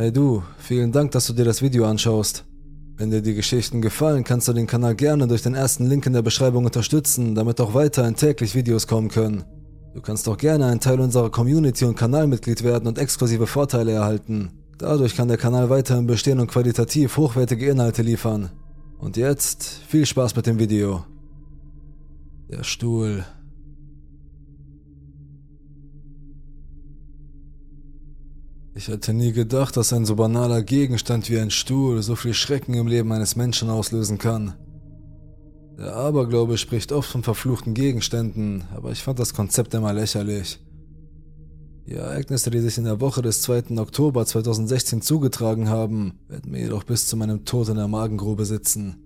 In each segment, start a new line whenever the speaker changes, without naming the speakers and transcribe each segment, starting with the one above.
Hey du, vielen Dank, dass du dir das Video anschaust. Wenn dir die Geschichten gefallen, kannst du den Kanal gerne durch den ersten Link in der Beschreibung unterstützen, damit auch weiterhin täglich Videos kommen können. Du kannst auch gerne ein Teil unserer Community und Kanalmitglied werden und exklusive Vorteile erhalten. Dadurch kann der Kanal weiterhin bestehen und qualitativ hochwertige Inhalte liefern. Und jetzt viel Spaß mit dem Video. Der Stuhl. Ich hätte nie gedacht, dass ein so banaler Gegenstand wie ein Stuhl so viel Schrecken im Leben eines Menschen auslösen kann. Der Aberglaube spricht oft von verfluchten Gegenständen, aber ich fand das Konzept immer lächerlich. Die Ereignisse, die sich in der Woche des 2. Oktober 2016 zugetragen haben, werden mir jedoch bis zu meinem Tod in der Magengrube sitzen.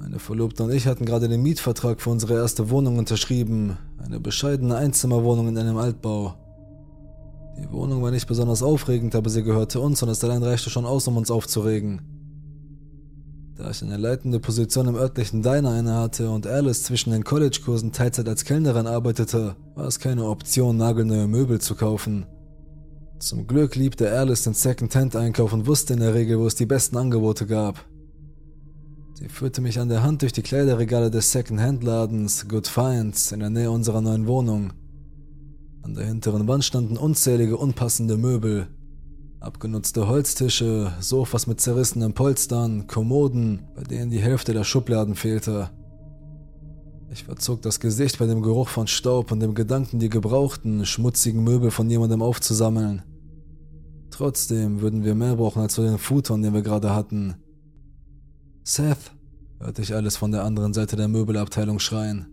Meine Verlobte und ich hatten gerade den Mietvertrag für unsere erste Wohnung unterschrieben, eine bescheidene Einzimmerwohnung in einem Altbau. Die Wohnung war nicht besonders aufregend, aber sie gehörte uns und es allein reichte schon aus, um uns aufzuregen. Da ich eine leitende Position im örtlichen Diner innehatte und Alice zwischen den Collegekursen Teilzeit als Kellnerin arbeitete, war es keine Option, nagelneue Möbel zu kaufen. Zum Glück liebte Alice den Second-Hand-Einkauf und wusste in der Regel, wo es die besten Angebote gab. Sie führte mich an der Hand durch die Kleiderregale des Second-Hand-Ladens Good Finds in der Nähe unserer neuen Wohnung. An der hinteren Wand standen unzählige unpassende Möbel. Abgenutzte Holztische, Sofas mit zerrissenen Polstern, Kommoden, bei denen die Hälfte der Schubladen fehlte. Ich verzog das Gesicht bei dem Geruch von Staub und dem Gedanken, die gebrauchten, schmutzigen Möbel von jemandem aufzusammeln. Trotzdem würden wir mehr brauchen als für den Futon, den wir gerade hatten. Seth, hörte ich alles von der anderen Seite der Möbelabteilung schreien.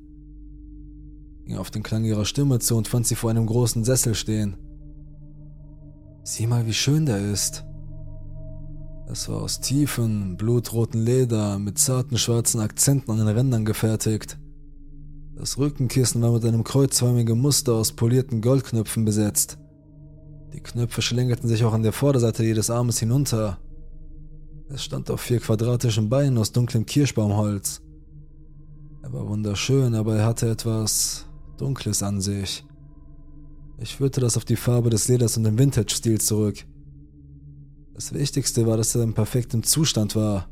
Ging auf den Klang ihrer Stimme zu und fand sie vor einem großen Sessel stehen. Sieh mal, wie schön der ist. Es war aus tiefem, blutroten Leder mit zarten schwarzen Akzenten an den Rändern gefertigt. Das Rückenkissen war mit einem kreuzförmigen Muster aus polierten Goldknöpfen besetzt. Die Knöpfe schlängelten sich auch an der Vorderseite jedes Armes hinunter. Es stand auf vier quadratischen Beinen aus dunklem Kirschbaumholz. Er war wunderschön, aber er hatte etwas Dunkles an sich. Ich führte das auf die Farbe des Leders und den Vintage-Stil zurück. Das Wichtigste war, dass er in perfektem Zustand war.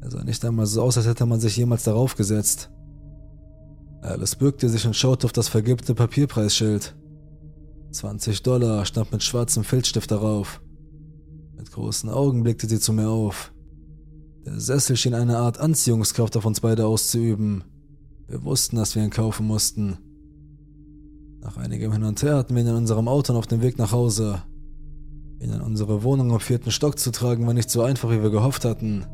Er sah nicht einmal so aus, als hätte man sich jemals darauf gesetzt. Alice bückte sich und schaute auf das vergilbte Papierpreisschild. 20 Dollar stand mit schwarzem Filzstift darauf. Mit großen Augen blickte sie zu mir auf. Der Sessel schien eine Art Anziehungskraft auf uns beide auszuüben. Wir wussten, dass wir ihn kaufen mussten. Nach einigem Hin und Her hatten wir ihn in unserem Auto auf dem Weg nach Hause. Ihn in unsere Wohnung im vierten Stock zu tragen, war nicht so einfach, wie wir gehofft hatten.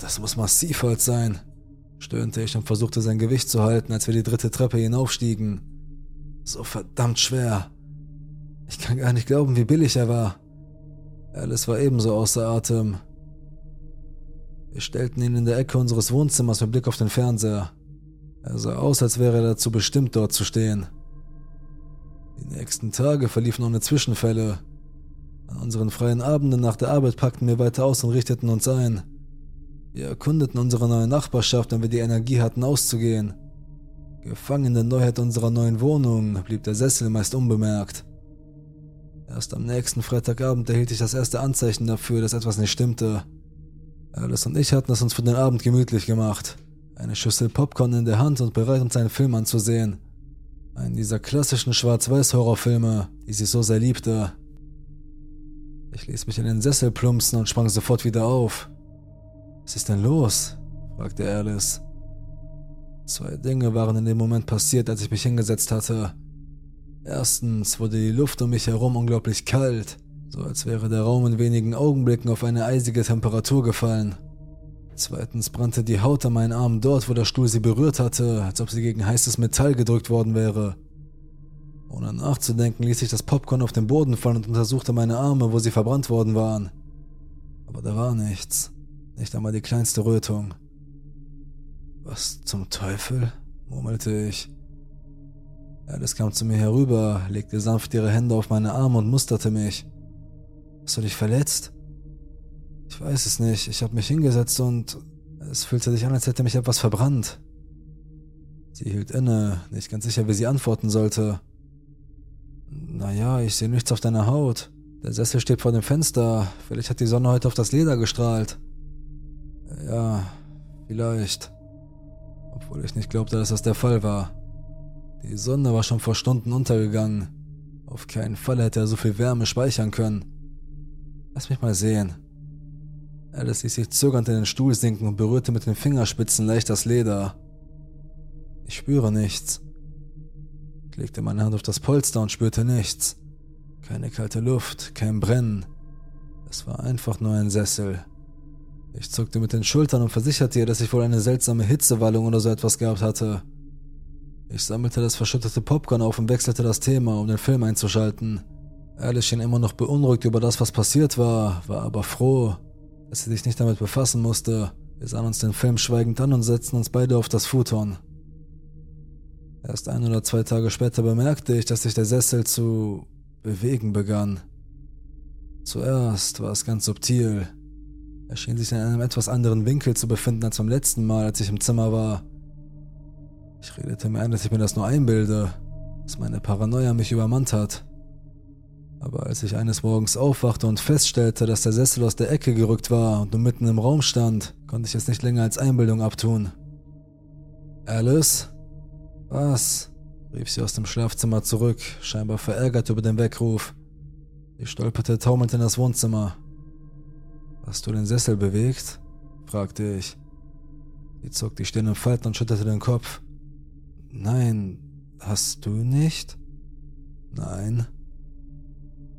Das muss massiv Holz sein, stöhnte ich und versuchte sein Gewicht zu halten, als wir die dritte Treppe hinaufstiegen. So verdammt schwer. Ich kann gar nicht glauben, wie billig er war. Alice war ebenso außer Atem. Wir stellten ihn in der Ecke unseres Wohnzimmers mit Blick auf den Fernseher. Er sah aus, als wäre er dazu bestimmt, dort zu stehen. Die nächsten Tage verliefen ohne Zwischenfälle. An unseren freien Abenden nach der Arbeit packten wir weiter aus und richteten uns ein. Wir erkundeten unsere neue Nachbarschaft, wenn wir die Energie hatten, auszugehen. Gefangen in der Neuheit unserer neuen Wohnung blieb der Sessel meist unbemerkt. Erst am nächsten Freitagabend erhielt ich das erste Anzeichen dafür, dass etwas nicht stimmte. Alice und ich hatten es uns für den Abend gemütlich gemacht. Eine Schüssel Popcorn in der Hand und bereit, uns einen Film anzusehen. Einen dieser klassischen Schwarz-Weiß-Horrorfilme, die sie so sehr liebte. Ich ließ mich in den Sessel plumpsen und sprang sofort wieder auf. Was ist denn los? fragte Alice. Zwei Dinge waren in dem Moment passiert, als ich mich hingesetzt hatte. Erstens wurde die Luft um mich herum unglaublich kalt, so als wäre der Raum in wenigen Augenblicken auf eine eisige Temperatur gefallen. Zweitens brannte die Haut an meinen Armen dort, wo der Stuhl sie berührt hatte, als ob sie gegen heißes Metall gedrückt worden wäre. Ohne nachzudenken ließ ich das Popcorn auf den Boden fallen und untersuchte meine Arme, wo sie verbrannt worden waren. Aber da war nichts, nicht einmal die kleinste Rötung. Was zum Teufel? murmelte ich. Alice kam zu mir herüber, legte sanft ihre Hände auf meine Arme und musterte mich. Hast du dich verletzt? Ich weiß es nicht. Ich habe mich hingesetzt und es fühlte sich an, als hätte mich etwas verbrannt. Sie hielt inne, nicht ganz sicher, wie sie antworten sollte. Naja, ich sehe nichts auf deiner Haut. Der Sessel steht vor dem Fenster. Vielleicht hat die Sonne heute auf das Leder gestrahlt. Ja, vielleicht. Obwohl ich nicht glaubte, dass das der Fall war. Die Sonne war schon vor Stunden untergegangen. Auf keinen Fall hätte er so viel Wärme speichern können. Lass mich mal sehen. Alice ließ sich zögernd in den Stuhl sinken und berührte mit den Fingerspitzen leicht das Leder. Ich spüre nichts. Ich legte meine Hand auf das Polster und spürte nichts. Keine kalte Luft, kein Brennen. Es war einfach nur ein Sessel. Ich zuckte mit den Schultern und versicherte ihr, dass ich wohl eine seltsame Hitzewallung oder so etwas gehabt hatte. Ich sammelte das verschüttete Popcorn auf und wechselte das Thema, um den Film einzuschalten. Alice schien immer noch beunruhigt über das, was passiert war, war aber froh, dass sie sich nicht damit befassen musste. Wir sahen uns den Film schweigend an und setzten uns beide auf das Futon. Erst ein oder zwei Tage später bemerkte ich, dass sich der Sessel zu bewegen begann. Zuerst war es ganz subtil. Er schien sich in einem etwas anderen Winkel zu befinden als beim letzten Mal, als ich im Zimmer war. Ich redete mir ein, dass ich mir das nur einbilde, dass meine Paranoia mich übermannt hat. Aber als ich eines Morgens aufwachte und feststellte, dass der Sessel aus der Ecke gerückt war und nur mitten im Raum stand, konnte ich es nicht länger als Einbildung abtun. Alice? Was? rief sie aus dem Schlafzimmer zurück, scheinbar verärgert über den Weckruf. Sie stolperte taumelnd in das Wohnzimmer. Hast du den Sessel bewegt? fragte ich. Sie zog die Stirn in Falten und schüttelte den Kopf. Nein, hast du nicht? Nein.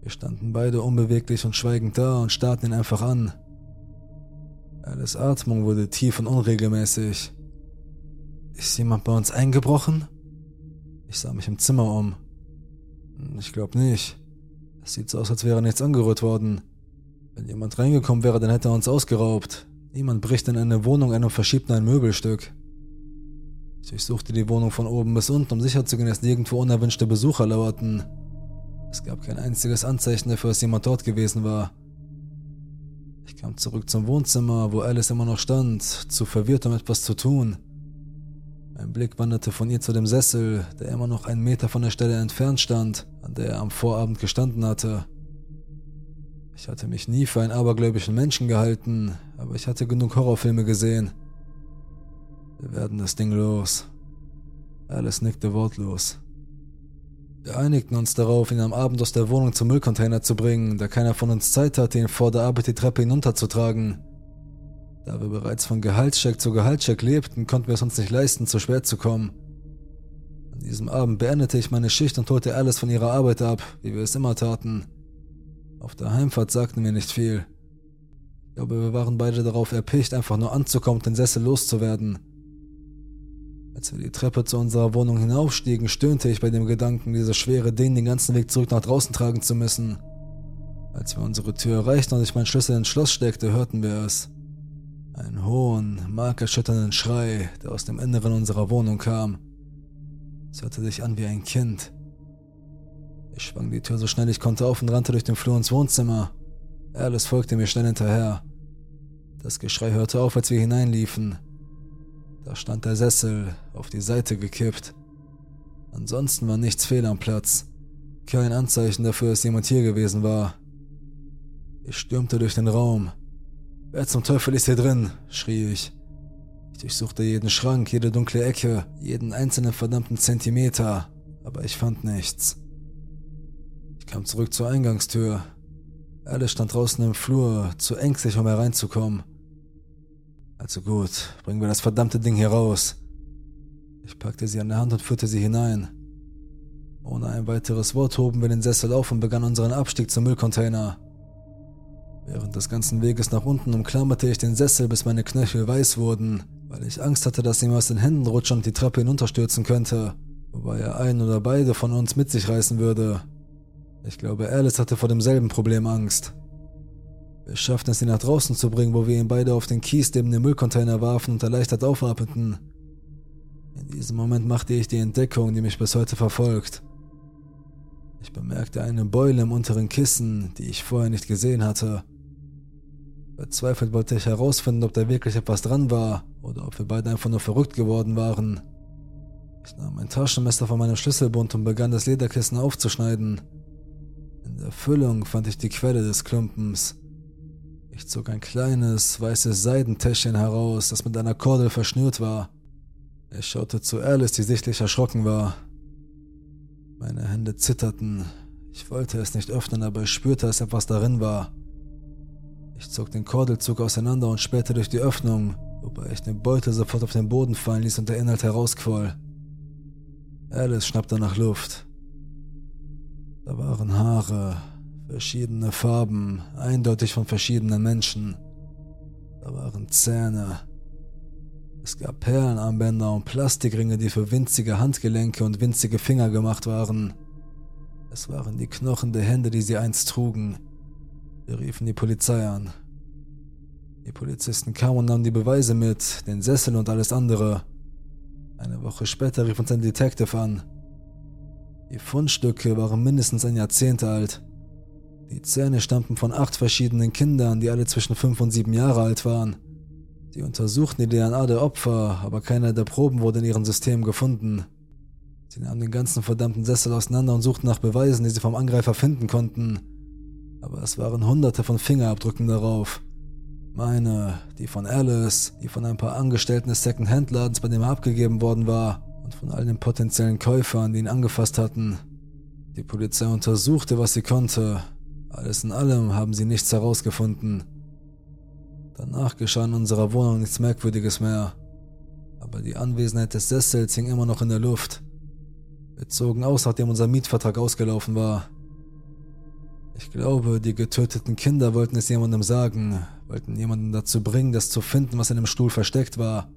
Wir standen beide unbeweglich und schweigend da und starrten ihn einfach an. Alles Atmung wurde tief und unregelmäßig. Ist jemand bei uns eingebrochen? Ich sah mich im Zimmer um. Ich glaube nicht. Es sieht so aus, als wäre nichts angerührt worden. Wenn jemand reingekommen wäre, dann hätte er uns ausgeraubt. Niemand bricht in eine Wohnung ein und verschiebt ein Möbelstück. Ich durchsuchte die Wohnung von oben bis unten, um sicherzugehen, dass nirgendwo unerwünschte Besucher lauerten. Es gab kein einziges Anzeichen dafür, dass jemand dort gewesen war. Ich kam zurück zum Wohnzimmer, wo Alice immer noch stand, zu verwirrt, um etwas zu tun. Mein Blick wanderte von ihr zu dem Sessel, der immer noch einen Meter von der Stelle entfernt stand, an der er am Vorabend gestanden hatte. Ich hatte mich nie für einen abergläubischen Menschen gehalten, aber ich hatte genug Horrorfilme gesehen. Wir werden das Ding los. Alice nickte wortlos. Wir einigten uns darauf, ihn am Abend aus der Wohnung zum Müllcontainer zu bringen, da keiner von uns Zeit hatte, ihn vor der Arbeit die Treppe hinunterzutragen. Da wir bereits von Gehaltscheck zu Gehaltscheck lebten, konnten wir es uns nicht leisten, zu spät zu kommen. An diesem Abend beendete ich meine Schicht und holte Alice von ihrer Arbeit ab, wie wir es immer taten. Auf der Heimfahrt sagten wir nicht viel. Ich glaube, wir waren beide darauf erpicht, einfach nur anzukommen und den Sessel loszuwerden. Als wir die Treppe zu unserer Wohnung hinaufstiegen, stöhnte ich bei dem Gedanken, dieses schwere Ding den ganzen Weg zurück nach draußen tragen zu müssen. Als wir unsere Tür erreichten und ich meinen Schlüssel ins Schloss steckte, hörten wir es. Einen hohen, markerschütternden Schrei, der aus dem Inneren unserer Wohnung kam. Es hörte sich an wie ein Kind. Ich schwang die Tür so schnell ich konnte auf und rannte durch den Flur ins Wohnzimmer. Alice folgte mir schnell hinterher. Das Geschrei hörte auf, als wir hineinliefen. Da stand der Sessel, auf die Seite gekippt. Ansonsten war nichts fehl am Platz. Kein Anzeichen dafür, dass jemand hier gewesen war. Ich stürmte durch den Raum. Wer zum Teufel ist hier drin? schrie ich. Ich durchsuchte jeden Schrank, jede dunkle Ecke, jeden einzelnen verdammten Zentimeter, aber ich fand nichts. Ich kam zurück zur Eingangstür. Alice stand draußen im Flur, zu ängstlich, um hereinzukommen. Also gut, bringen wir das verdammte Ding hier raus. Ich packte sie an der Hand und führte sie hinein. Ohne ein weiteres Wort hoben wir den Sessel auf und begannen unseren Abstieg zum Müllcontainer. Während des ganzen Weges nach unten umklammerte ich den Sessel, bis meine Knöchel weiß wurden, weil ich Angst hatte, dass ihm aus den Händen rutschen und die Treppe hinunterstürzen könnte, wobei er ein oder beide von uns mit sich reißen würde. Ich glaube, Alice hatte vor demselben Problem Angst. Wir schafften es, ihn nach draußen zu bringen, wo wir ihn beide auf den Kies neben dem Müllcontainer warfen und erleichtert aufatmeten. In diesem Moment machte ich die Entdeckung, die mich bis heute verfolgt. Ich bemerkte eine Beule im unteren Kissen, die ich vorher nicht gesehen hatte. Verzweifelt wollte ich herausfinden, ob da wirklich etwas dran war oder ob wir beide einfach nur verrückt geworden waren. Ich nahm mein Taschenmesser von meinem Schlüsselbund und begann das Lederkissen aufzuschneiden. In der Füllung fand ich die Quelle des Klumpens. Ich zog ein kleines, weißes Seidentäschchen heraus, das mit einer Kordel verschnürt war. Ich schaute zu Alice, die sichtlich erschrocken war. Meine Hände zitterten. Ich wollte es nicht öffnen, aber ich spürte, dass etwas darin war. Ich zog den Kordelzug auseinander und spähte durch die Öffnung, wobei ich den Beutel sofort auf den Boden fallen ließ und der Inhalt herausquoll. Alice schnappte nach Luft. Da waren Haare, verschiedene Farben, eindeutig von verschiedenen Menschen. Da waren Zähne. Es gab Perlenarmbänder und Plastikringe, die für winzige Handgelenke und winzige Finger gemacht waren. Es waren die Knochen der Hände, die sie einst trugen. Wir riefen die Polizei an. Die Polizisten kamen und nahmen die Beweise mit, den Sessel und alles andere. Eine Woche später rief uns ein Detective an. Die Fundstücke waren mindestens ein Jahrzehnt alt. Die Zähne stammten von acht verschiedenen Kindern, die alle zwischen fünf und sieben Jahre alt waren. Sie untersuchten die DNA der Opfer, aber keiner der Proben wurde in ihrem System gefunden. Sie nahmen den ganzen verdammten Sessel auseinander und suchten nach Beweisen, die sie vom Angreifer finden konnten. Aber es waren hunderte von Fingerabdrücken darauf. Meine, die von Alice, die von ein paar Angestellten des Second-Hand-Ladens, bei dem er abgegeben worden war, und von all den potenziellen Käufern, die ihn angefasst hatten. Die Polizei untersuchte, was sie konnte. Alles in allem haben sie nichts herausgefunden. Danach geschah in unserer Wohnung nichts Merkwürdiges mehr. Aber die Anwesenheit des Sessels hing immer noch in der Luft. Wir zogen aus, nachdem unser Mietvertrag ausgelaufen war. Ich glaube, die getöteten Kinder wollten es jemandem sagen, wollten jemanden dazu bringen, das zu finden, was in dem Stuhl versteckt war.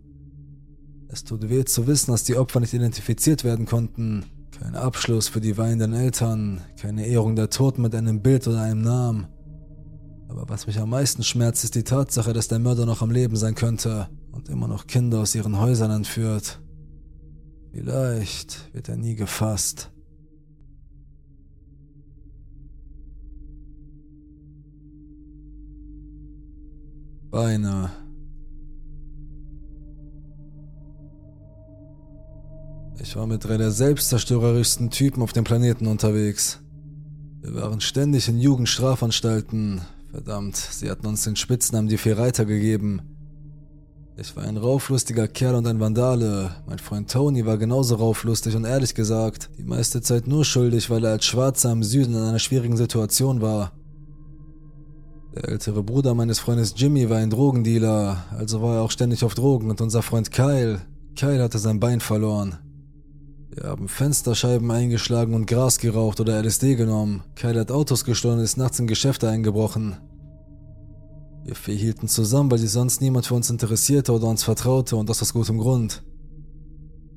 Es tut weh zu wissen, dass die Opfer nicht identifiziert werden konnten. Kein Abschluss für die weinenden Eltern, keine Ehrung der Toten mit einem Bild oder einem Namen. Aber was mich am meisten schmerzt, ist die Tatsache, dass der Mörder noch am Leben sein könnte und immer noch Kinder aus ihren Häusern entführt. Vielleicht wird er nie gefasst. Beine Ich war mit drei der selbstzerstörerischsten Typen auf dem Planeten unterwegs. Wir waren ständig in Jugendstrafanstalten. Verdammt, sie hatten uns den Spitznamen die vier Reiter gegeben. Ich war ein rauflustiger Kerl und ein Vandale. Mein Freund Tony war genauso rauflustig und ehrlich gesagt, die meiste Zeit nur schuldig, weil er als Schwarzer im Süden in einer schwierigen Situation war. Der ältere Bruder meines Freundes Jimmy war ein Drogendealer, also war er auch ständig auf Drogen und unser Freund Kyle, Kyle hatte sein Bein verloren. Wir haben Fensterscheiben eingeschlagen und Gras geraucht oder LSD genommen. Kyle hat Autos gestohlen und ist nachts in Geschäfte eingebrochen. Wir verhielten zusammen, weil sich sonst niemand für uns interessierte oder uns vertraute und das aus gutem Grund.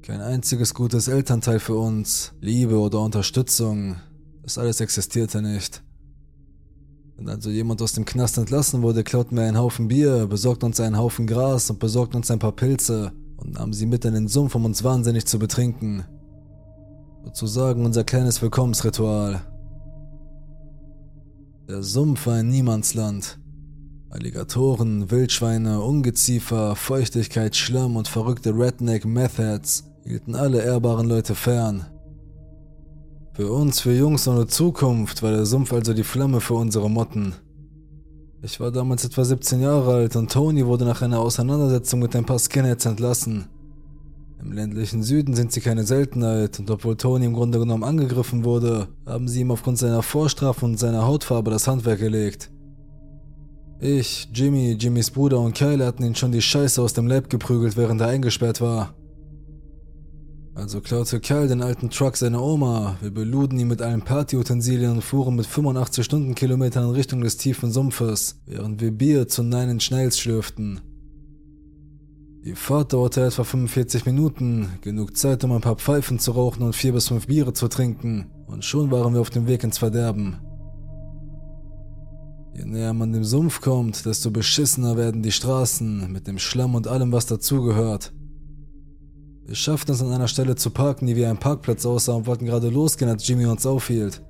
Kein einziges gutes Elternteil für uns, Liebe oder Unterstützung, das alles existierte nicht. Wenn also jemand aus dem Knast entlassen wurde, klauten wir einen Haufen Bier, besorgten uns einen Haufen Gras und besorgten uns ein paar Pilze und nahmen sie mit in den Sumpf, um uns wahnsinnig zu betrinken. Sozusagen unser kleines Willkommensritual. Der Sumpf war ein Niemandsland. Alligatoren, Wildschweine, Ungeziefer, Feuchtigkeit, Schlamm und verrückte Redneck-Methods hielten alle ehrbaren Leute fern. Für uns, für Jungs ohne Zukunft, war der Sumpf also die Flamme für unsere Motten. Ich war damals etwa 17 Jahre alt und Tony wurde nach einer Auseinandersetzung mit ein paar Skinheads entlassen. Im ländlichen Süden sind sie keine Seltenheit und obwohl Tony im Grunde genommen angegriffen wurde, haben sie ihm aufgrund seiner Vorstrafe und seiner Hautfarbe das Handwerk gelegt. Ich, Jimmy, Jimmys Bruder und Kyle hatten ihn schon die Scheiße aus dem Leib geprügelt, während er eingesperrt war. Also klaute Kyle den alten Truck seiner Oma, wir beluden ihn mit allen Partyutensilien und fuhren mit 85 Stundenkilometern in Richtung des tiefen Sumpfes, während wir Bier zu Nine Inch schlürften. Die Fahrt dauerte etwa 45 Minuten, genug Zeit, um ein paar Pfeifen zu rauchen und vier bis fünf Biere zu trinken, und schon waren wir auf dem Weg ins Verderben. Je näher man dem Sumpf kommt, desto beschissener werden die Straßen, mit dem Schlamm und allem, was dazugehört. Wir schafften es an einer Stelle zu parken, die wie ein Parkplatz aussah und wollten gerade losgehen, als Jimmy uns aufhielt.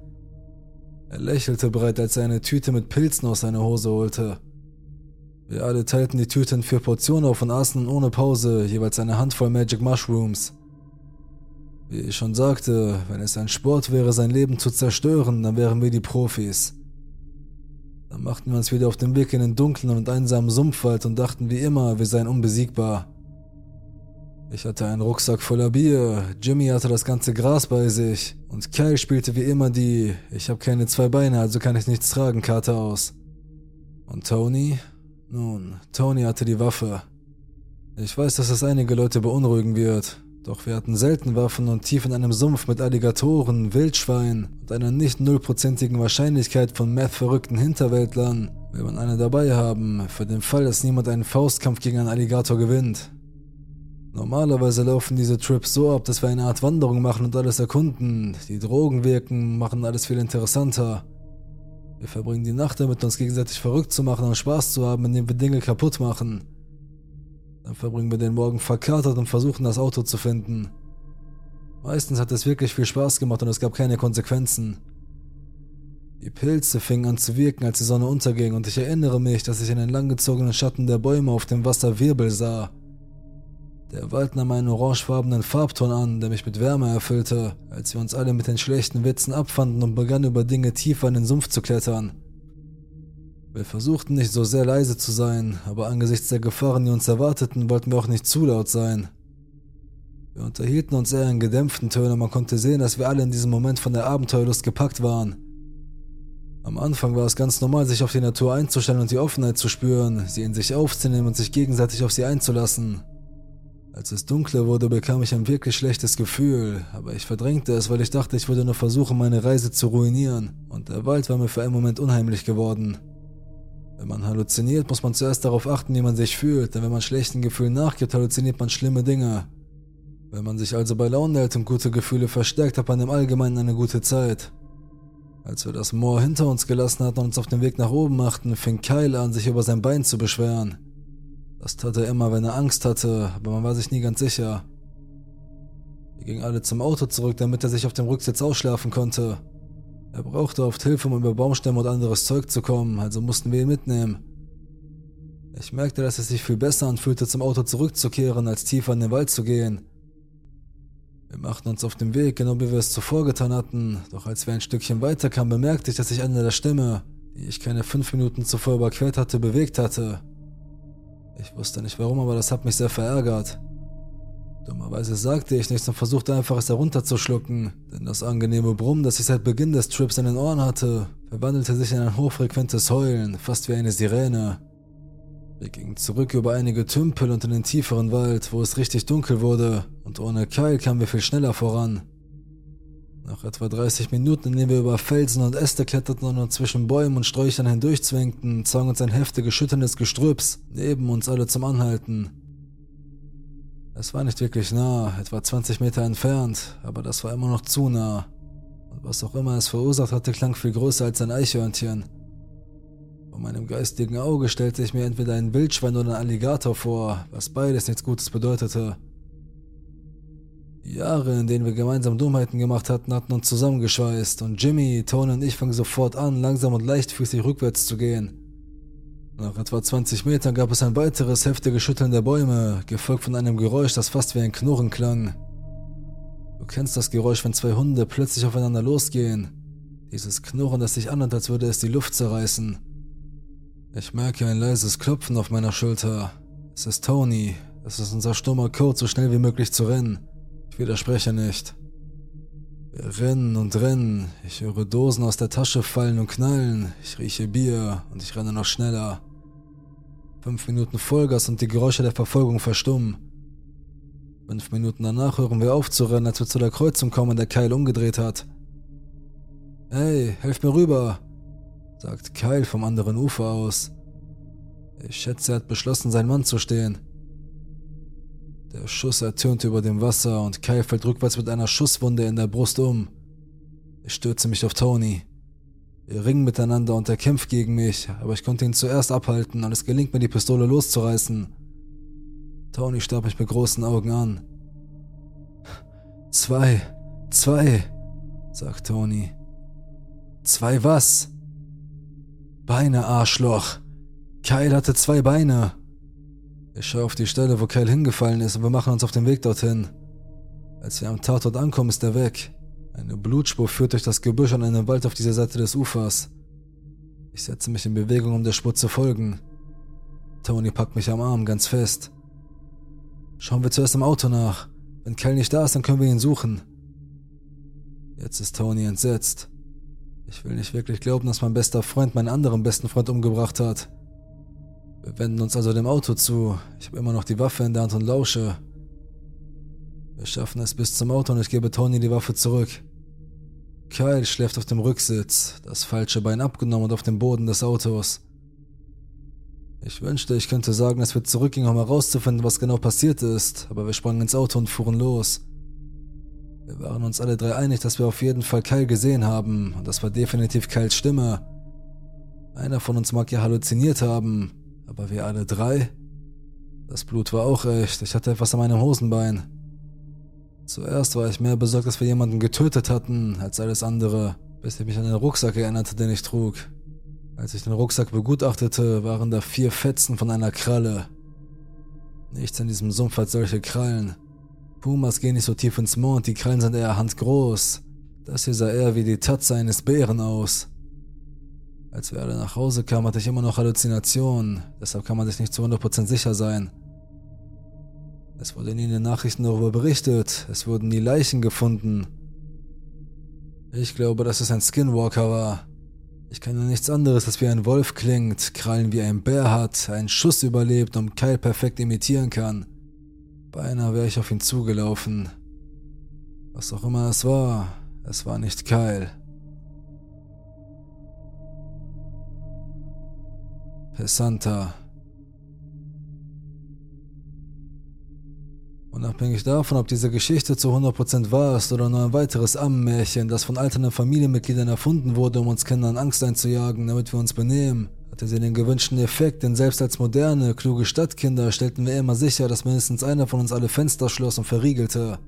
Er lächelte breit, als er eine Tüte mit Pilzen aus seiner Hose holte. Wir alle teilten die Tüte in vier Portionen auf und aßen ohne Pause jeweils eine Handvoll Magic Mushrooms. Wie ich schon sagte, wenn es ein Sport wäre, sein Leben zu zerstören, dann wären wir die Profis. Dann machten wir uns wieder auf den Weg in den dunklen und einsamen Sumpfwald und dachten wie immer, wir seien unbesiegbar. Ich hatte einen Rucksack voller Bier, Jimmy hatte das ganze Gras bei sich und Kyle spielte wie immer die Ich habe keine zwei Beine, also kann ich nichts tragen Karte aus. Und Tony? Nun, Tony hatte die Waffe. Ich weiß, dass das einige Leute beunruhigen wird, doch wir hatten selten Waffen und tief in einem Sumpf mit Alligatoren, Wildschweinen und einer nicht nullprozentigen Wahrscheinlichkeit von Meth-verrückten Hinterwäldlern will man eine dabei haben, für den Fall, dass niemand einen Faustkampf gegen einen Alligator gewinnt. Normalerweise laufen diese Trips so ab, dass wir eine Art Wanderung machen und alles erkunden. Die Drogen wirken, machen alles viel interessanter. Wir verbringen die Nacht damit, uns gegenseitig verrückt zu machen und Spaß zu haben, indem wir Dinge kaputt machen. Dann verbringen wir den Morgen verkatert und versuchen das Auto zu finden. Meistens hat es wirklich viel Spaß gemacht und es gab keine Konsequenzen. Die Pilze fingen an zu wirken, als die Sonne unterging, und ich erinnere mich, dass ich in den langgezogenen Schatten der Bäume auf dem Wasser Wirbel sah. Der Wald nahm einen orangefarbenen Farbton an, der mich mit Wärme erfüllte, als wir uns alle mit den schlechten Witzen abfanden und begannen über Dinge tiefer in den Sumpf zu klettern. Wir versuchten nicht so sehr leise zu sein, aber angesichts der Gefahren, die uns erwarteten, wollten wir auch nicht zu laut sein. Wir unterhielten uns eher in gedämpften Tönen man konnte sehen, dass wir alle in diesem Moment von der Abenteuerlust gepackt waren. Am Anfang war es ganz normal, sich auf die Natur einzustellen und die Offenheit zu spüren, sie in sich aufzunehmen und sich gegenseitig auf sie einzulassen. Als es dunkler wurde, bekam ich ein wirklich schlechtes Gefühl, aber ich verdrängte es, weil ich dachte, ich würde nur versuchen, meine Reise zu ruinieren, und der Wald war mir für einen Moment unheimlich geworden. Wenn man halluziniert, muss man zuerst darauf achten, wie man sich fühlt, denn wenn man schlechten Gefühlen nachgibt, halluziniert man schlimme Dinge. Wenn man sich also bei Laune hält und gute Gefühle verstärkt, hat man im Allgemeinen eine gute Zeit. Als wir das Moor hinter uns gelassen hatten und uns auf den Weg nach oben machten, fing Kyle an, sich über sein Bein zu beschweren. Das tat er immer, wenn er Angst hatte, aber man war sich nie ganz sicher. Wir gingen alle zum Auto zurück, damit er sich auf dem Rücksitz ausschlafen konnte. Er brauchte oft Hilfe, um über Baumstämme und anderes Zeug zu kommen, also mussten wir ihn mitnehmen. Ich merkte, dass es sich viel besser anfühlte, zum Auto zurückzukehren, als tiefer in den Wald zu gehen. Wir machten uns auf den Weg, genau wie wir es zuvor getan hatten, doch als wir ein Stückchen weiter kamen, bemerkte ich, dass sich eine der Stimme, die ich keine fünf Minuten zuvor überquert hatte, bewegt hatte. Ich wusste nicht warum, aber das hat mich sehr verärgert. Dummerweise sagte ich nichts und versuchte einfach es herunterzuschlucken, denn das angenehme Brummen, das ich seit Beginn des Trips in den Ohren hatte, verwandelte sich in ein hochfrequentes Heulen, fast wie eine Sirene. Wir gingen zurück über einige Tümpel und in den tieferen Wald, wo es richtig dunkel wurde, und ohne Keil kamen wir viel schneller voran. Nach etwa 30 Minuten, in denen wir über Felsen und Äste kletterten und uns zwischen Bäumen und Sträuchern hindurchzwängten, zwang uns ein heftig geschüttendes Gestrüpps neben uns alle zum Anhalten. Es war nicht wirklich nah, etwa 20 Meter entfernt, aber das war immer noch zu nah. Und was auch immer es verursacht hatte, klang viel größer als ein Eichhörnchen. Vor meinem geistigen Auge stellte ich mir entweder ein Wildschwein oder ein Alligator vor, was beides nichts Gutes bedeutete. Die Jahre, in denen wir gemeinsam Dummheiten gemacht hatten, hatten uns zusammengeschweißt und Jimmy, Tony und ich fangen sofort an, langsam und leichtfüßig rückwärts zu gehen. Nach etwa 20 Metern gab es ein weiteres heftiges Schütteln der Bäume, gefolgt von einem Geräusch, das fast wie ein Knurren klang. Du kennst das Geräusch, wenn zwei Hunde plötzlich aufeinander losgehen. Dieses Knurren, das sich anhört, als würde es die Luft zerreißen. Ich merke ein leises Klopfen auf meiner Schulter. Es ist Tony. Es ist unser stummer Code, so schnell wie möglich zu rennen. Ich widerspreche nicht. Wir rennen und rennen. Ich höre Dosen aus der Tasche fallen und knallen. Ich rieche Bier und ich renne noch schneller. Fünf Minuten Vollgas und die Geräusche der Verfolgung verstummen. Fünf Minuten danach hören wir auf zu rennen, als wir zu der Kreuzung kommen, der Kyle umgedreht hat. Hey, helft mir rüber, sagt Kyle vom anderen Ufer aus. Ich schätze, er hat beschlossen, sein Mann zu stehen. Der Schuss ertönte über dem Wasser und Kyle fällt rückwärts mit einer Schusswunde in der Brust um. Ich stürze mich auf Tony. Wir ringen miteinander und er kämpft gegen mich, aber ich konnte ihn zuerst abhalten und es gelingt mir, die Pistole loszureißen. Tony starrt mich mit großen Augen an. Zwei, zwei, sagt Tony. Zwei was? Beine, Arschloch. Kyle hatte zwei Beine. Ich schaue auf die Stelle, wo Kyle hingefallen ist und wir machen uns auf den Weg dorthin. Als wir am Tatort ankommen, ist er weg. Eine Blutspur führt durch das Gebüsch an einen Wald auf dieser Seite des Ufers. Ich setze mich in Bewegung, um der Spur zu folgen. Tony packt mich am Arm ganz fest. Schauen wir zuerst im Auto nach. Wenn Kel nicht da ist, dann können wir ihn suchen. Jetzt ist Tony entsetzt. Ich will nicht wirklich glauben, dass mein bester Freund meinen anderen besten Freund umgebracht hat. Wir wenden uns also dem Auto zu. Ich habe immer noch die Waffe in der Hand und lausche. Wir schaffen es bis zum Auto und ich gebe Tony die Waffe zurück. Kyle schläft auf dem Rücksitz, das falsche Bein abgenommen und auf dem Boden des Autos. Ich wünschte, ich könnte sagen, dass wir zurückgingen, um herauszufinden, was genau passiert ist, aber wir sprangen ins Auto und fuhren los. Wir waren uns alle drei einig, dass wir auf jeden Fall Kyle gesehen haben, und das war definitiv Kyles Stimme. Einer von uns mag ja halluziniert haben, aber wir alle drei? Das Blut war auch echt, ich hatte etwas an meinem Hosenbein. Zuerst war ich mehr besorgt, dass wir jemanden getötet hatten, als alles andere, bis ich mich an den Rucksack erinnerte, den ich trug. Als ich den Rucksack begutachtete, waren da vier Fetzen von einer Kralle. Nichts in diesem Sumpf hat solche Krallen. Pumas gehen nicht so tief ins Mond, die Krallen sind eher handgroß. Das hier sah eher wie die Tatze eines Bären aus. Als wir alle nach Hause kamen, hatte ich immer noch Halluzinationen, deshalb kann man sich nicht zu 100% sicher sein. Es wurde nie in den Nachrichten darüber berichtet, es wurden nie Leichen gefunden. Ich glaube, dass es ein Skinwalker war. Ich kann ja nichts anderes, als wie ein Wolf klingt, Krallen wie ein Bär hat, einen Schuss überlebt und Kyle perfekt imitieren kann. Beinahe wäre ich auf ihn zugelaufen. Was auch immer es war, es war nicht Kyle. Pesanta. Unabhängig davon, ob diese Geschichte zu 100% wahr ist oder nur ein weiteres Ammenmärchen, das von alternden Familienmitgliedern erfunden wurde, um uns Kindern Angst einzujagen, damit wir uns benehmen, hatte sie den gewünschten Effekt, denn selbst als moderne, kluge Stadtkinder stellten wir immer sicher, dass mindestens einer von uns alle Fenster schloss und verriegelte.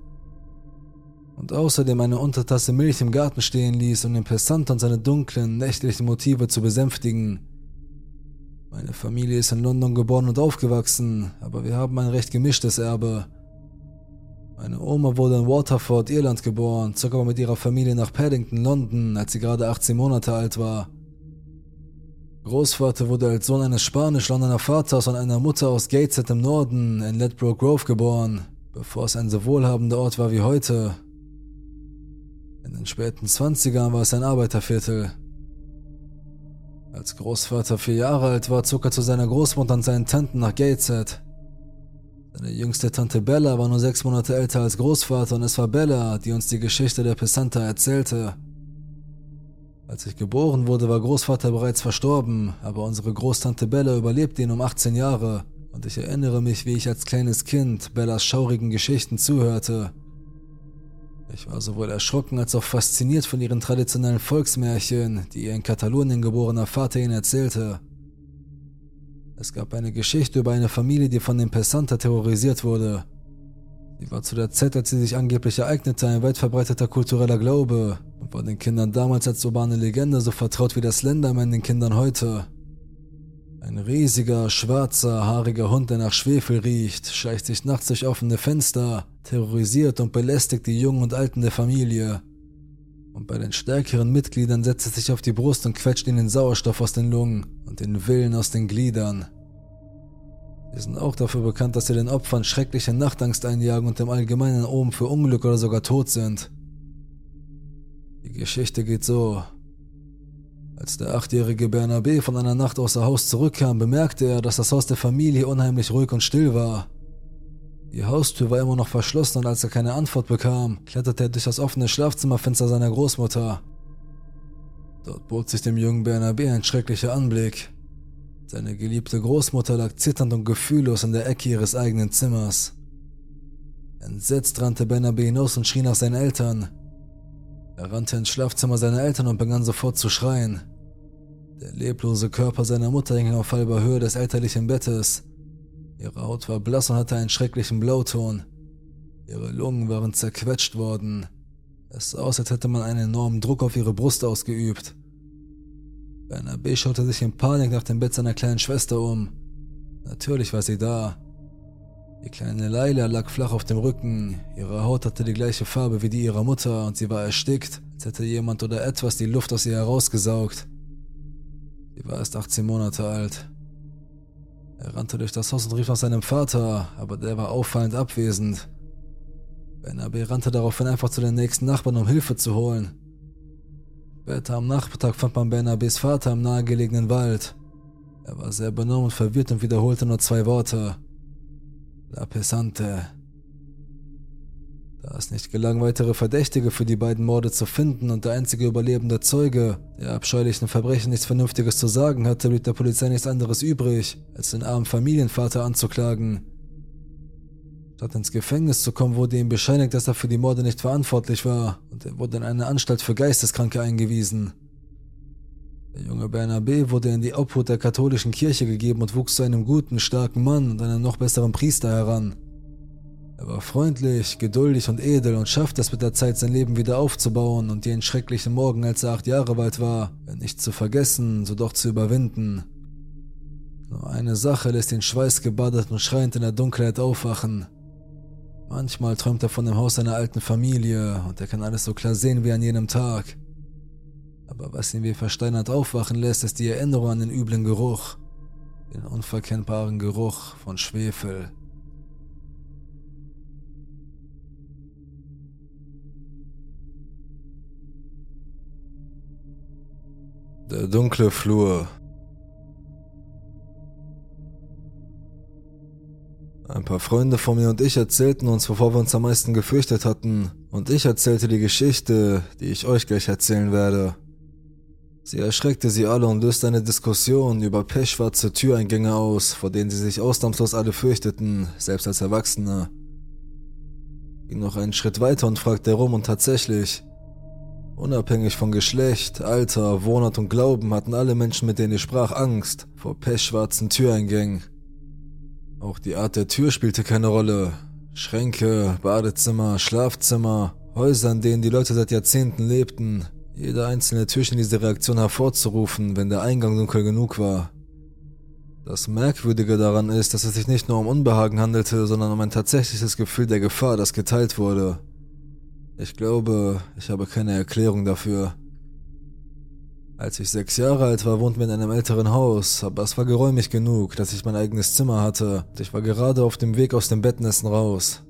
Und außerdem eine Untertasse Milch im Garten stehen ließ, um den Pesant und seine dunklen, nächtlichen Motive zu besänftigen. Meine Familie ist in London geboren und aufgewachsen, aber wir haben ein recht gemischtes Erbe. Meine Oma wurde in Waterford, Irland geboren, zog aber mit ihrer Familie nach Paddington, London, als sie gerade 18 Monate alt war. Großvater wurde als Sohn eines spanisch-Londoner Vaters und einer Mutter aus Gateshead im Norden in Ledbroke Grove geboren, bevor es ein so wohlhabender Ort war wie heute. In den späten 20ern war es ein Arbeiterviertel. Als Großvater vier Jahre alt war, zog er zu seiner Großmutter und seinen Tanten nach Gateshead. Seine jüngste Tante Bella war nur sechs Monate älter als Großvater und es war Bella, die uns die Geschichte der Pesanta erzählte. Als ich geboren wurde, war Großvater bereits verstorben, aber unsere Großtante Bella überlebte ihn um 18 Jahre und ich erinnere mich, wie ich als kleines Kind Bellas schaurigen Geschichten zuhörte. Ich war sowohl erschrocken als auch fasziniert von ihren traditionellen Volksmärchen, die ihr in Katalonien geborener Vater ihnen erzählte. Es gab eine Geschichte über eine Familie, die von den Pesanta terrorisiert wurde. Sie war zu der Zeit, als sie sich angeblich ereignete, ein weit verbreiteter kultureller Glaube und war den Kindern damals als urbane Legende so vertraut wie das Slenderman den Kindern heute. Ein riesiger, schwarzer, haariger Hund, der nach Schwefel riecht, schleicht sich nachts durch offene Fenster, terrorisiert und belästigt die Jungen und Alten der Familie. Und bei den stärkeren Mitgliedern setzt es sich auf die Brust und quetscht ihnen Sauerstoff aus den Lungen und den Willen aus den Gliedern. Sie sind auch dafür bekannt, dass sie den Opfern schreckliche Nachtangst einjagen und im Allgemeinen oben für Unglück oder sogar tot sind. Die Geschichte geht so. Als der achtjährige Bernabé von einer Nacht außer Haus zurückkam, bemerkte er, dass das Haus der Familie unheimlich ruhig und still war. Die Haustür war immer noch verschlossen und als er keine Antwort bekam, kletterte er durch das offene Schlafzimmerfenster seiner Großmutter. Dort bot sich dem jungen Bernabé ein schrecklicher Anblick. Seine geliebte Großmutter lag zitternd und gefühllos in der Ecke ihres eigenen Zimmers. Entsetzt rannte Bernabé hinaus und schrie nach seinen Eltern. Er rannte ins Schlafzimmer seiner Eltern und begann sofort zu schreien. Der leblose Körper seiner Mutter hing auf halber Höhe des elterlichen Bettes. Ihre Haut war blass und hatte einen schrecklichen Blauton. Ihre Lungen waren zerquetscht worden. Es sah aus, als hätte man einen enormen Druck auf ihre Brust ausgeübt. Bernabé schaute sich in Panik nach dem Bett seiner kleinen Schwester um. Natürlich war sie da. Die kleine Leila lag flach auf dem Rücken, ihre Haut hatte die gleiche Farbe wie die ihrer Mutter und sie war erstickt, als hätte jemand oder etwas die Luft aus ihr herausgesaugt. Sie war erst 18 Monate alt. Er rannte durch das Haus und rief nach seinem Vater, aber der war auffallend abwesend. Bernabe rannte daraufhin einfach zu den nächsten Nachbarn, um Hilfe zu holen. Später am Nachmittag fand man Bernabes Vater im nahegelegenen Wald. Er war sehr benommen und verwirrt und wiederholte nur zwei Worte. La Pesante. Da es nicht gelang, weitere Verdächtige für die beiden Morde zu finden und der einzige überlebende Zeuge der abscheulichen Verbrechen nichts Vernünftiges zu sagen hatte, blieb der Polizei nichts anderes übrig, als den armen Familienvater anzuklagen. Statt ins Gefängnis zu kommen, wurde ihm bescheinigt, dass er für die Morde nicht verantwortlich war und er wurde in eine Anstalt für Geisteskranke eingewiesen. Der junge Bernabé wurde in die Obhut der katholischen Kirche gegeben und wuchs zu einem guten, starken Mann und einem noch besseren Priester heran. Er war freundlich, geduldig und edel und schaffte es mit der Zeit, sein Leben wieder aufzubauen und den schrecklichen Morgen, als er acht Jahre alt war, wenn nicht zu vergessen, so doch zu überwinden. Nur eine Sache lässt ihn schweißgebadet und schreiend in der Dunkelheit aufwachen. Manchmal träumt er von dem Haus seiner alten Familie und er kann alles so klar sehen wie an jenem Tag. Aber was ihn wie versteinert aufwachen lässt, ist die Erinnerung an den üblen Geruch. Den unverkennbaren Geruch von Schwefel. Der dunkle Flur Ein paar Freunde von mir und ich erzählten uns, wovor wir uns am meisten gefürchtet hatten, und ich erzählte die Geschichte, die ich euch gleich erzählen werde. Sie erschreckte sie alle und löste eine Diskussion über pechschwarze Türeingänge aus, vor denen sie sich ausnahmslos alle fürchteten, selbst als Erwachsene. Ging noch einen Schritt weiter und fragte herum und tatsächlich, unabhängig von Geschlecht, Alter, Wohnort und Glauben hatten alle Menschen, mit denen ich sprach, Angst vor pechschwarzen Türeingängen. Auch die Art der Tür spielte keine Rolle. Schränke, Badezimmer, Schlafzimmer, Häuser, in denen die Leute seit Jahrzehnten lebten. Jede einzelne Tür schien diese Reaktion hervorzurufen, wenn der Eingang dunkel genug war. Das Merkwürdige daran ist, dass es sich nicht nur um Unbehagen handelte, sondern um ein tatsächliches Gefühl der Gefahr, das geteilt wurde. Ich glaube, ich habe keine Erklärung dafür. Als ich sechs Jahre alt war, wohnten wir in einem älteren Haus, aber es war geräumig genug, dass ich mein eigenes Zimmer hatte und ich war gerade auf dem Weg aus dem Bettnässen raus.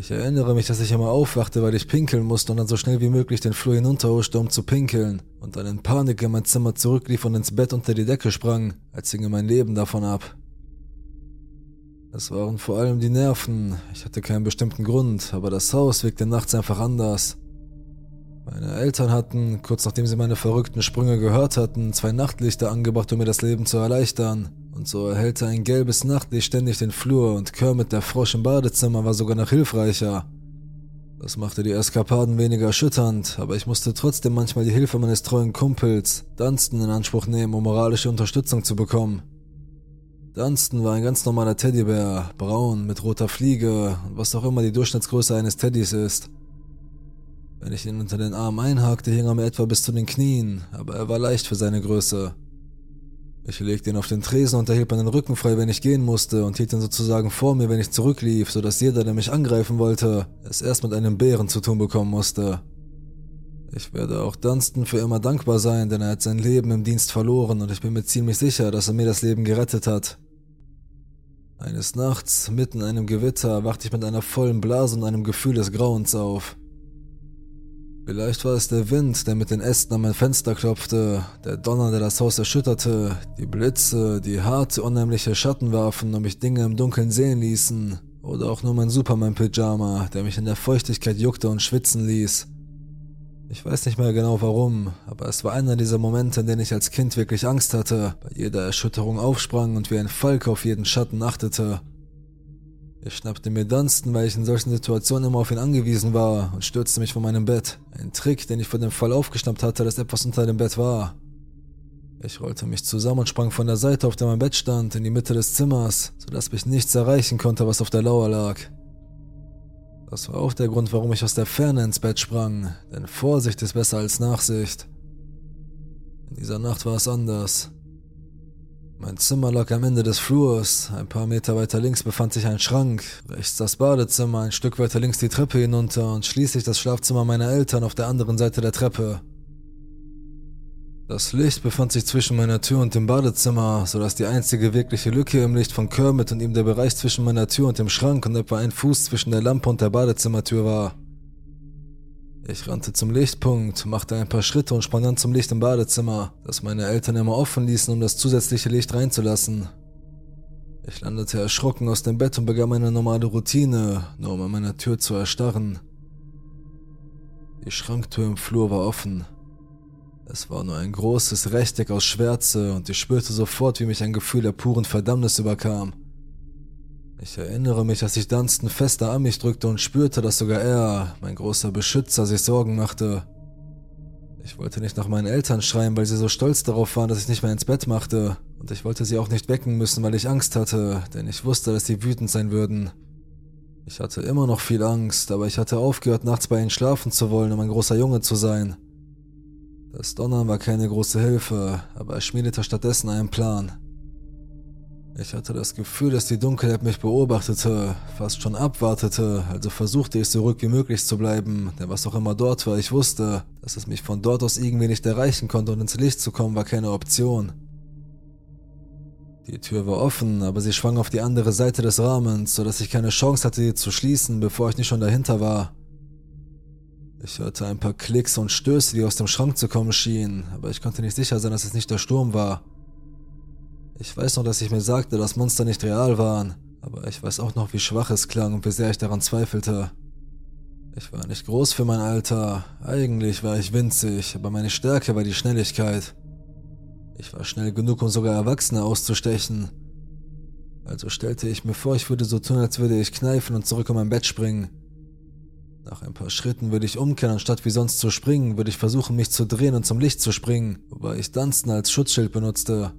Ich erinnere mich, dass ich immer aufwachte, weil ich pinkeln musste und dann so schnell wie möglich den Flur hinunterhuschte, um zu pinkeln und dann in Panik in mein Zimmer zurücklief und ins Bett unter die Decke sprang, als hinge mein Leben davon ab. Es waren vor allem die Nerven, ich hatte keinen bestimmten Grund, aber das Haus wirkte nachts einfach anders. Meine Eltern hatten, kurz nachdem sie meine verrückten Sprünge gehört hatten, zwei Nachtlichter angebracht, um mir das Leben zu erleichtern. Und so erhellte ein gelbes Nachtlicht ständig den Flur und Kermit der Frosch im Badezimmer war sogar noch hilfreicher. Das machte die Eskapaden weniger erschütternd, aber ich musste trotzdem manchmal die Hilfe meines treuen Kumpels, Dunstan, in Anspruch nehmen, um moralische Unterstützung zu bekommen. Dunstan war ein ganz normaler Teddybär, braun, mit roter Fliege und was auch immer die Durchschnittsgröße eines Teddys ist. Wenn ich ihn unter den Arm einhakte, hing er mir etwa bis zu den Knien, aber er war leicht für seine Größe. Ich legte ihn auf den Tresen und erhielt meinen Rücken frei, wenn ich gehen musste, und hielt ihn sozusagen vor mir, wenn ich zurücklief, sodass jeder, der mich angreifen wollte, es erst mit einem Bären zu tun bekommen musste. Ich werde auch Dunstan für immer dankbar sein, denn er hat sein Leben im Dienst verloren und ich bin mir ziemlich sicher, dass er mir das Leben gerettet hat. Eines Nachts, mitten in einem Gewitter, wachte ich mit einer vollen Blase und einem Gefühl des Grauens auf. Vielleicht war es der Wind, der mit den Ästen an mein Fenster klopfte, der Donner, der das Haus erschütterte, die Blitze, die harte, unheimliche Schatten warfen und mich Dinge im Dunkeln sehen ließen, oder auch nur mein Superman-Pyjama, der mich in der Feuchtigkeit juckte und schwitzen ließ. Ich weiß nicht mehr genau warum, aber es war einer dieser Momente, in denen ich als Kind wirklich Angst hatte, bei jeder Erschütterung aufsprang und wie ein Falk auf jeden Schatten achtete. Ich schnappte mir Dunstan, weil ich in solchen Situationen immer auf ihn angewiesen war und stürzte mich von meinem Bett. Ein Trick, den ich vor dem Fall aufgeschnappt hatte, dass etwas unter dem Bett war. Ich rollte mich zusammen und sprang von der Seite, auf der mein Bett stand, in die Mitte des Zimmers, sodass mich nichts erreichen konnte, was auf der Lauer lag. Das war auch der Grund, warum ich aus der Ferne ins Bett sprang, denn Vorsicht ist besser als Nachsicht. In dieser Nacht war es anders. Mein Zimmer lag am Ende des Flurs. Ein paar Meter weiter links befand sich ein Schrank, rechts das Badezimmer, ein Stück weiter links die Treppe hinunter und schließlich das Schlafzimmer meiner Eltern auf der anderen Seite der Treppe. Das Licht befand sich zwischen meiner Tür und dem Badezimmer, sodass die einzige wirkliche Lücke im Licht von Kermit und ihm der Bereich zwischen meiner Tür und dem Schrank und etwa ein Fuß zwischen der Lampe und der Badezimmertür war. Ich rannte zum Lichtpunkt, machte ein paar Schritte und sprang dann zum Licht im Badezimmer, das meine Eltern immer offen ließen, um das zusätzliche Licht reinzulassen. Ich landete erschrocken aus dem Bett und begann meine normale Routine, nur um an meiner Tür zu erstarren. Die Schranktür im Flur war offen. Es war nur ein großes Rechteck aus Schwärze und ich spürte sofort, wie mich ein Gefühl der puren Verdammnis überkam. Ich erinnere mich, dass ich Dunstan fester an mich drückte und spürte, dass sogar er, mein großer Beschützer, sich Sorgen machte. Ich wollte nicht nach meinen Eltern schreien, weil sie so stolz darauf waren, dass ich nicht mehr ins Bett machte. Und ich wollte sie auch nicht wecken müssen, weil ich Angst hatte, denn ich wusste, dass sie wütend sein würden. Ich hatte immer noch viel Angst, aber ich hatte aufgehört, nachts bei ihnen schlafen zu wollen, um ein großer Junge zu sein. Das Donnern war keine große Hilfe, aber er schmiedete stattdessen einen Plan. Ich hatte das Gefühl, dass die Dunkelheit mich beobachtete, fast schon abwartete, also versuchte ich so ruhig wie möglich zu bleiben, denn was auch immer dort war, ich wusste, dass es mich von dort aus irgendwie nicht erreichen konnte und ins Licht zu kommen war keine Option. Die Tür war offen, aber sie schwang auf die andere Seite des Rahmens, sodass ich keine Chance hatte, sie zu schließen, bevor ich nicht schon dahinter war. Ich hörte ein paar Klicks und Stöße, die aus dem Schrank zu kommen schienen, aber ich konnte nicht sicher sein, dass es nicht der Sturm war. Ich weiß noch, dass ich mir sagte, dass Monster nicht real waren, aber ich weiß auch noch, wie schwach es klang und wie sehr ich daran zweifelte. Ich war nicht groß für mein Alter, eigentlich war ich winzig, aber meine Stärke war die Schnelligkeit. Ich war schnell genug, um sogar Erwachsene auszustechen. Also stellte ich mir vor, ich würde so tun, als würde ich kneifen und zurück um mein Bett springen. Nach ein paar Schritten würde ich umkehren, anstatt wie sonst zu springen, würde ich versuchen, mich zu drehen und zum Licht zu springen, wobei ich Dunstan als Schutzschild benutzte.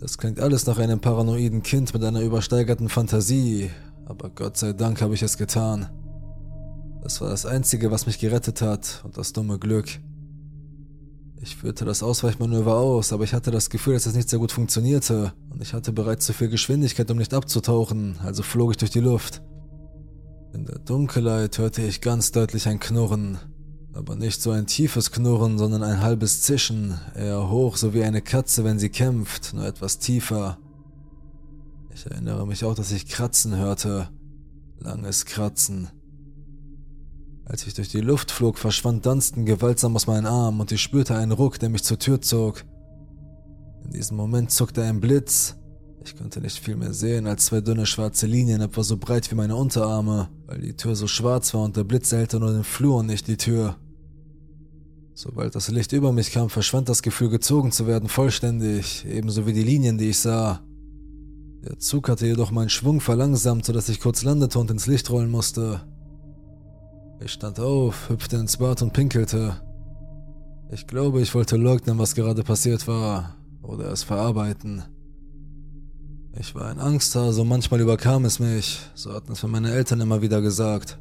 Das klingt alles nach einem paranoiden Kind mit einer übersteigerten Fantasie, aber Gott sei Dank habe ich es getan. Das war das Einzige, was mich gerettet hat und das dumme Glück. Ich führte das Ausweichmanöver aus, aber ich hatte das Gefühl, dass es nicht sehr gut funktionierte und ich hatte bereits zu viel Geschwindigkeit, um nicht abzutauchen, also flog ich durch die Luft. In der Dunkelheit hörte ich ganz deutlich ein Knurren, aber nicht so ein tiefes Knurren, sondern ein halbes Zischen, eher hoch, so wie eine Katze, wenn sie kämpft, nur etwas tiefer. Ich erinnere mich auch, dass ich Kratzen hörte. Langes Kratzen. Als ich durch die Luft flog, verschwand Dunstan gewaltsam aus meinen Armen und ich spürte einen Ruck, der mich zur Tür zog. In diesem Moment zuckte ein Blitz. Ich konnte nicht viel mehr sehen als zwei dünne schwarze Linien, etwa so breit wie meine Unterarme, weil die Tür so schwarz war und der Blitz erhellte nur den Flur und nicht die Tür. Sobald das Licht über mich kam, verschwand das Gefühl, gezogen zu werden, vollständig, ebenso wie die Linien, die ich sah. Der Zug hatte jedoch meinen Schwung verlangsamt, sodass ich kurz landete und ins Licht rollen musste. Ich stand auf, hüpfte ins Bad und pinkelte. Ich glaube, ich wollte leugnen, was gerade passiert war, oder es verarbeiten. Ich war ein Angsthase und manchmal überkam es mich, so hatten es mir meine Eltern immer wieder gesagt.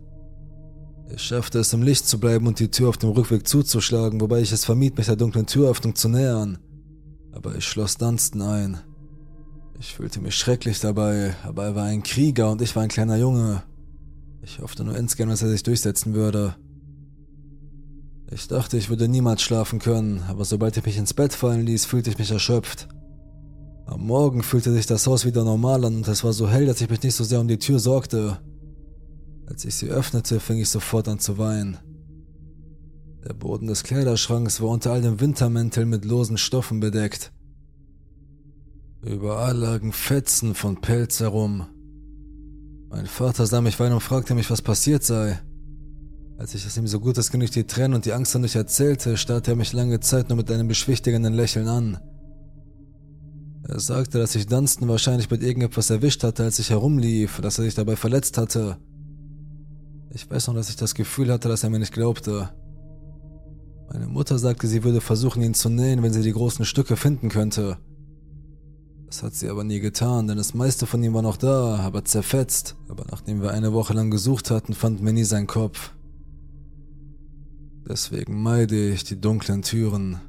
Ich schaffte es, im Licht zu bleiben und die Tür auf dem Rückweg zuzuschlagen, wobei ich es vermied, mich der dunklen Türöffnung zu nähern. Aber ich schloss Dunstan ein. Ich fühlte mich schrecklich dabei, aber er war ein Krieger und ich war ein kleiner Junge. Ich hoffte nur insgeheim, dass er sich durchsetzen würde. Ich dachte, ich würde niemals schlafen können, aber sobald ich mich ins Bett fallen ließ, fühlte ich mich erschöpft. Am Morgen fühlte sich das Haus wieder normal an und es war so hell, dass ich mich nicht so sehr um die Tür sorgte. Als ich sie öffnete, fing ich sofort an zu weinen. Der Boden des Kleiderschranks war unter all den Wintermänteln mit losen Stoffen bedeckt. Überall lagen Fetzen von Pelz herum. Mein Vater sah mich weinen und fragte mich, was passiert sei. Als ich es ihm so gut es durch die Tränen und die Angst an mich erzählte, starrte er mich lange Zeit nur mit einem beschwichtigenden Lächeln an. Er sagte, dass ich Dunstan wahrscheinlich mit irgendetwas erwischt hatte, als ich herumlief, dass er sich dabei verletzt hatte ich weiß noch, dass ich das Gefühl hatte, dass er mir nicht glaubte. Meine Mutter sagte, sie würde versuchen, ihn zu nähen, wenn sie die großen Stücke finden könnte. Das hat sie aber nie getan, denn das meiste von ihm war noch da, aber zerfetzt. Aber nachdem wir eine Woche lang gesucht hatten, fanden wir nie seinen Kopf. Deswegen meide ich die dunklen Türen.